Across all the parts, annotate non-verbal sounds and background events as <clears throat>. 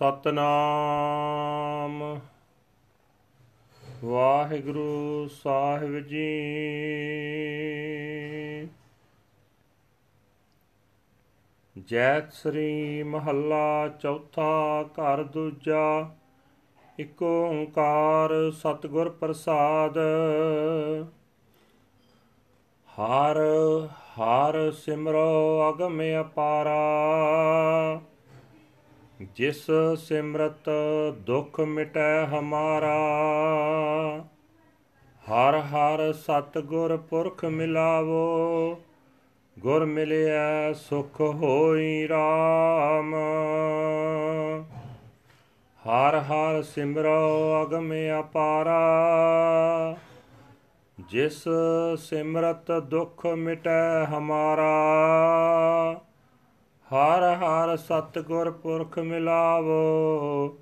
ਸਤਨਾਮ। ਵਾਹਿਗੁਰੂ ਸਾਹਿਬ ਜੀ। ਜੈਤ ਸ੍ਰੀ ਮਹੱਲਾ ਚੌਥਾ ਘਰ ਦੂਜਾ, ਇਕ ਓੰਕਾਰ ਸਤਿਗੁਰ ਪ੍ਰਸਾਦ। ਹਰ ਹਰ ਸਿਮਰੋ ਅਗਮ ਅਪਾਰਾ। ਜਿਸ ਸਿਮਰਤ ਦੁਖ ਮਿਟੈ ਹਮਾਰਾ, ਹਰ ਹਰ ਸਤਿਗੁਰ ਪੁਰਖ ਮਿਲਾਵੋ, ਗੁਰ ਮਿਲਿਆ ਸੁਖ ਹੋਈ RAM ਹਰ ਹਰ ਸਿਮਰੋ ਅਗਮ ਅਪਾਰਾ, ਜਿਸ ਸਿਮਰਤ ਦੁਖ ਮਿਟੈ ਹਮਾਰਾ ਹਰ ਹਰ ਸਤਿਗੁਰ ਪੁਰਖ ਮਿਲਾਵੋ,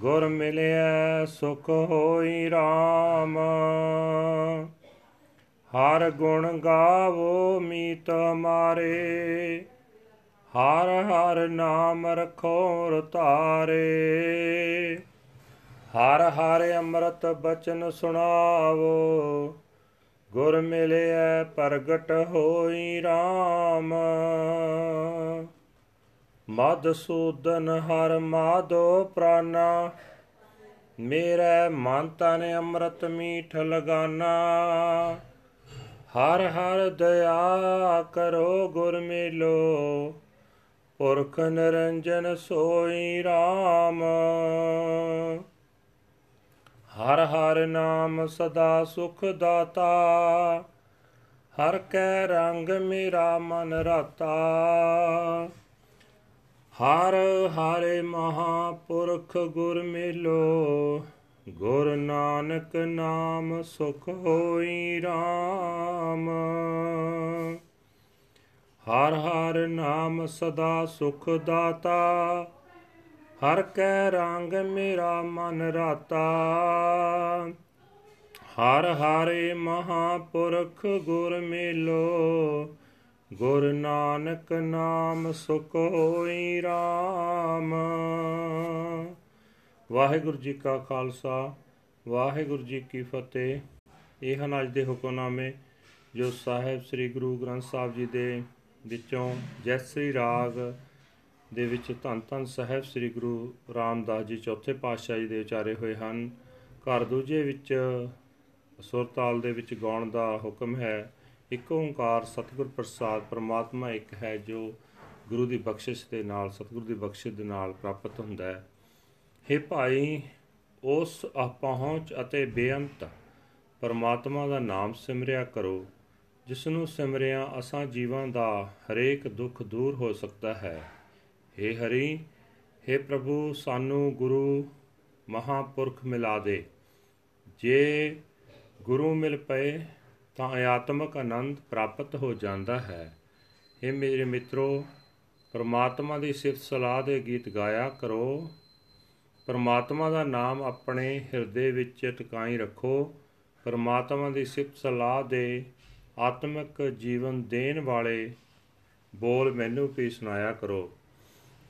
ਗੁਰ ਮਿਲਿਆ ਸੁਖ ਹੋਈ RAM ਹਰ ਗੁਣ ਗਾਵੋ ਮੀਤ ਮਾਰੇ, ਹਰ ਹਰ ਨਾਮ ਰਖੋ ਰਤਾਰੇ। ਹਰ ਹਰ ਅੰਮ੍ਰਿਤ ਬਚਨ ਸੁਣਾਵੋ, ਗੁਰ ਮਿਲਿਆ ਪ੍ਰਗਟ ਹੋਈ RAM ਮਦਸੂਦਨ ਹਰ ਮਾਧੋ ਪ੍ਰਾਨਾ, ਮੇਰੇ ਮਨ ਤਨ ਅੰਮ੍ਰਿਤ ਮੀਠ ਲਗਾਨਾ। ਹਰ ਹਰ ਦਇਆ ਕਰੋ ਗੁਰ ਮਿਲੋ, ਪੁਰਖ ਨਿਰੰਜਨ ਸੋਈ RAM ਹਰ ਹਰ ਨਾਮ ਸਦਾ ਸੁਖ ਦਾਤਾ, ਹਰ ਕੈ ਰੰਗ ਮੇਰਾ ਮਨ ਰਾਤਾ। ਹਰ ਹਰੇ ਮਹਾਪੁਰਖ ਗੁਰ ਮਿਲੋ, ਗੁਰ ਨਾਨਕ ਨਾਮ ਸੁਖ ਹੋਈ RAM ਹਰ ਹਰ ਨਾਮ ਸਦਾ ਸੁਖ ਦਾਤਾ, ਹਰ ਕੈ ਰੰਗ ਮੇਰਾ ਮਨ ਰਾਤਾ। ਹਰ ਹਰੇ ਮਹਾਪੁਰਖ ਗੁਰ ਮਿਲੋ ਗੁਰ ਨਾਨਕ ਨਾਮ ਸੁਖ ਹੋਈ RAM ਵਾਹਿਗੁਰੂ ਜੀ ਕਾ ਖਾਲਸਾ, ਵਾਹਿਗੁਰੂ ਜੀ ਕੀ ਫਤਿਹ। ਇਹ ਹਨ ਅੱਜ ਦੇ ਹੁਕਮਨਾਮੇ ਜੋ ਸਾਹਿਬ ਸ੍ਰੀ ਗੁਰੂ ਗ੍ਰੰਥ ਸਾਹਿਬ ਜੀ ਦੇ ਵਿੱਚੋਂ ਜੈਸਰੀ ਰਾਗ ਦੇ ਵਿੱਚ ਧੰਨ ਧੰਨ ਸਾਹਿਬ ਸ੍ਰੀ ਗੁਰੂ ਰਾਮਦਾਸ ਜੀ ਚੌਥੇ ਪਾਤਸ਼ਾਹ ਜੀ ਦੇ ਉਚਾਰੇ ਹੋਏ ਹਨ। ਘਰ ਦੂਜੇ ਵਿੱਚ ਸੁਰਤਾਲ ਦੇ ਵਿੱਚ ਗਾਉਣ ਦਾ ਹੁਕਮ ਹੈ। ਇੱਕ ਓੰਕਾਰ ਸਤਿਗੁਰ ਪ੍ਰਸਾਦ ਪ੍ਰਮਾਤਮਾ ਇੱਕ ਹੈ ਜੋ ਗੁਰੂ ਦੀ ਬਖਸ਼ਿਸ਼ ਦੇ ਨਾਲ ਸਤਿਗੁਰ ਦੀ ਬਖਸ਼ਿਸ਼ ਦੇ ਨਾਲ ਪ੍ਰਾਪਤ ਹੁੰਦਾ ਹੈ हे ਭਾਈ ਉਸ ਪਹੁੰਚ ਅਤੇ ਬੇਅੰਤ ਪਰਮਾਤਮਾ ਦਾ ਨਾਮ ਸਿਮਰਿਆ ਕਰੋ ਜਿਸ ਨੂੰ ਸਿਮਰਿਆ ਅਸਾਂ ਜੀਵਾਂ ਦਾ ਹਰੇਕ ਦੁੱਖ ਦੂਰ ਹੋ ਸਕਦਾ ਹੈ हे ਹਰੀ हे ਪ੍ਰਭੂ ਸਾਨੂੰ ਗੁਰੂ ਮਹਾਪੁਰਖ ਮਿਲਾ ਦੇ ਜੇ ਗੁਰੂ ਮਿਲ ਪਏ ਤਾਂ ਆਤਮਿਕ ਆਨੰਦ ਪ੍ਰਾਪਤ ਹੋ ਜਾਂਦਾ ਹੈ। ਇਹ ਮੇਰੇ ਮਿੱਤਰੋ, ਪਰਮਾਤਮਾ ਦੀ ਸਿਫਤ ਸਲਾਹ ਦੇ ਗੀਤ ਗਾਇਆ ਕਰੋ। ਪਰਮਾਤਮਾ ਦਾ ਨਾਮ ਆਪਣੇ ਹਿਰਦੇ ਵਿੱਚ ਟਿਕਾਈ ਰੱਖੋ। ਪਰਮਾਤਮਾ ਦੀ ਸਿਫਤ ਸਲਾਹ ਦੇ ਆਤਮਿਕ ਜੀਵਨ ਦੇਣ ਵਾਲੇ ਬੋਲ ਮੈਨੂੰ ਵੀ ਸੁਣਾਇਆ ਕਰੋ।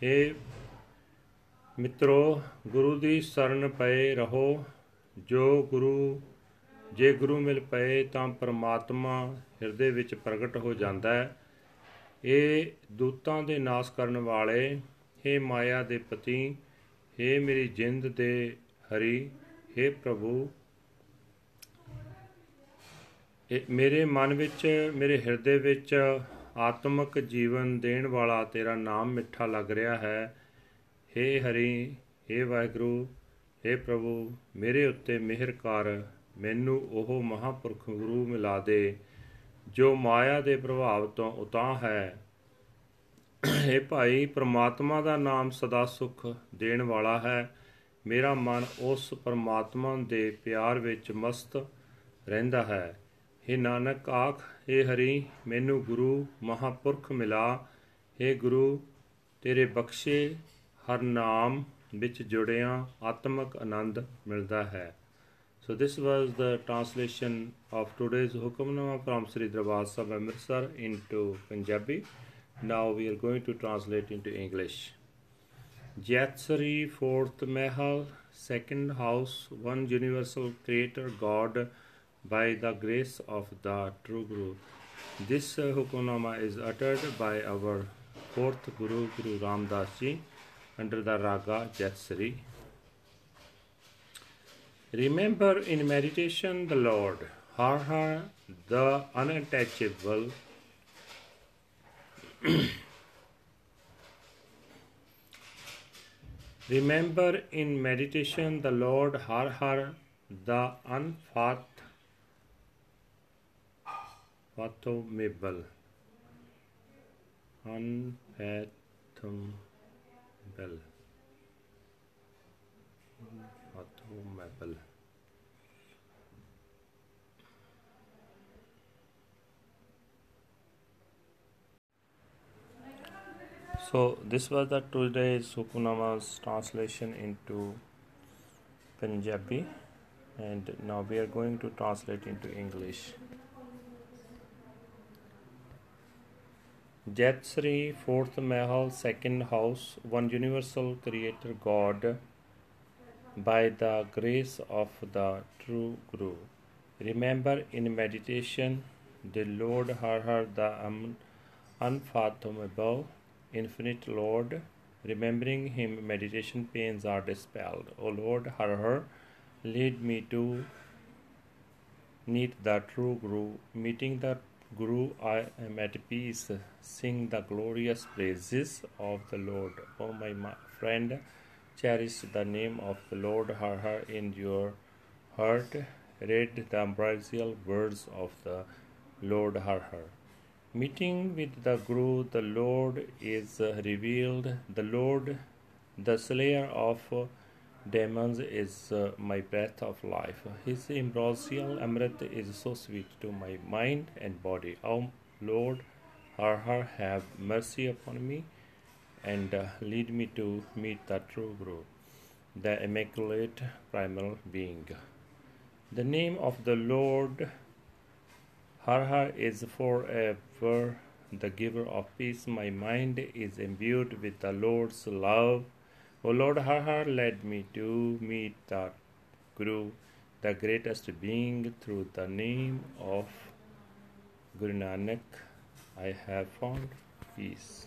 ਇਹ ਮਿੱਤਰੋ, ਗੁਰੂ ਦੀ ਸ਼ਰਨ ਪਏ ਰਹੋ। ਜੋ ਗੁਰੂ ਜੇ ਗੁਰੂ ਮਿਲ ਪਏ ਤਾਂ ਪਰਮਾਤਮਾ ਹਿਰਦੇ ਵਿੱਚ ਪ੍ਰਗਟ ਹੋ ਜਾਂਦਾ ਹੈ ਇਹ ਦੂਤਾਂ ਦੇ ਨਾਸ ਕਰਨ ਵਾਲੇ हे ਮਾਇਆ ਦੇ ਪਤੀ हे ਮੇਰੀ ਜਿੰਦ ਦੇ ਹਰੀ हे ਪ੍ਰਭੂ ਇਹ ਮੇਰੇ ਮਨ ਵਿੱਚ ਮੇਰੇ ਹਿਰਦੇ ਵਿੱਚ ਆਤਮਿਕ ਜੀਵਨ ਦੇਣ ਵਾਲਾ ਤੇਰਾ ਨਾਮ ਮਿੱਠਾ ਲੱਗ ਰਿਹਾ ਹੈ हे ਹਰੀ हे ਵਾਹਿਗੁਰੂ हे ਪ੍ਰਭੂ ਮੇਰੇ ਉੱਤੇ ਮਿਹਰ ਕਰ ਮੈਨੂੰ ਉਹ ਮਹਾਪੁਰਖ ਗੁਰੂ ਮਿਲਾ ਦੇ ਜੋ ਮਾਇਆ ਦੇ ਪ੍ਰਭਾਵ ਤੋਂ ਉਤਾਂ ਹੈ ਇਹ ਭਾਈ ਪ੍ਰਮਾਤਮਾ ਦਾ ਨਾਮ ਸਦਾ ਸੁਖ ਦੇਣ ਵਾਲਾ ਹੈ ਮੇਰਾ ਮਨ ਉਸ ਪ੍ਰਮਾਤਮਾ ਦੇ ਪਿਆਰ ਵਿੱਚ ਮਸਤ ਰਹਿੰਦਾ ਹੈ हे ਨਾਨਕ ਆਖ हे ਹਰੀ ਮੈਨੂੰ ਗੁਰੂ ਮਹਾਪੁਰਖ ਮਿਲਾ हे ਗੁਰੂ ਤੇਰੇ ਬਖਸ਼ੇ ਹਰ ਨਾਮ ਵਿੱਚ ਜੁੜਿਆਂ ਆਤਮਿਕ ਆਨੰਦ ਮਿਲਦਾ ਹੈ So this was the translation of today's Hukamnama from Sri Darbar Sahib Amritsar into Punjabi. Now we are going to translate into English. Jetsari, fourth Mahal, second house, one universal creator God by the grace of the true Guru. This Hukamnama is uttered by our fourth Guru, Guru Ram Das Ji, under the Raga Jetsari. Remember in meditation the Lord, Har Har, the unattachable. <clears throat> Remember in meditation the Lord Har Har, the unfathomable. Unfathomable. Unfathomable. So this was the today's Hukunama's translation into Punjabi and now we are going to translate into English. Jetsri, fourth Mahal, second house, one universal creator God by the grace of the true Guru. Remember in meditation the Lord Har the unfathomable infinite Lord. Remembering Him, meditation pains are dispelled. O Lord, Har lead me to meet the true Guru. Meeting the Guru, I am at peace. Sing the glorious praises of the Lord. O my friend, cherish the name of the Lord Har in your heart. Read the ambrosial words of the Lord Har. Meeting with the Guru, the Lord is revealed. The Lord, the slayer of demons, is uh, my breath of life. His ambrosial amrit is so sweet to my mind and body. O Lord, Har Har, have mercy upon me and uh, lead me to meet the true Guru, the immaculate primal being. The name of the Lord Har Har is forever the giver of peace. My mind is imbued with the Lord's love. O Lord Har Har, led me to meet the Guru, the greatest being, through the name of Guru Nanak. I have found peace.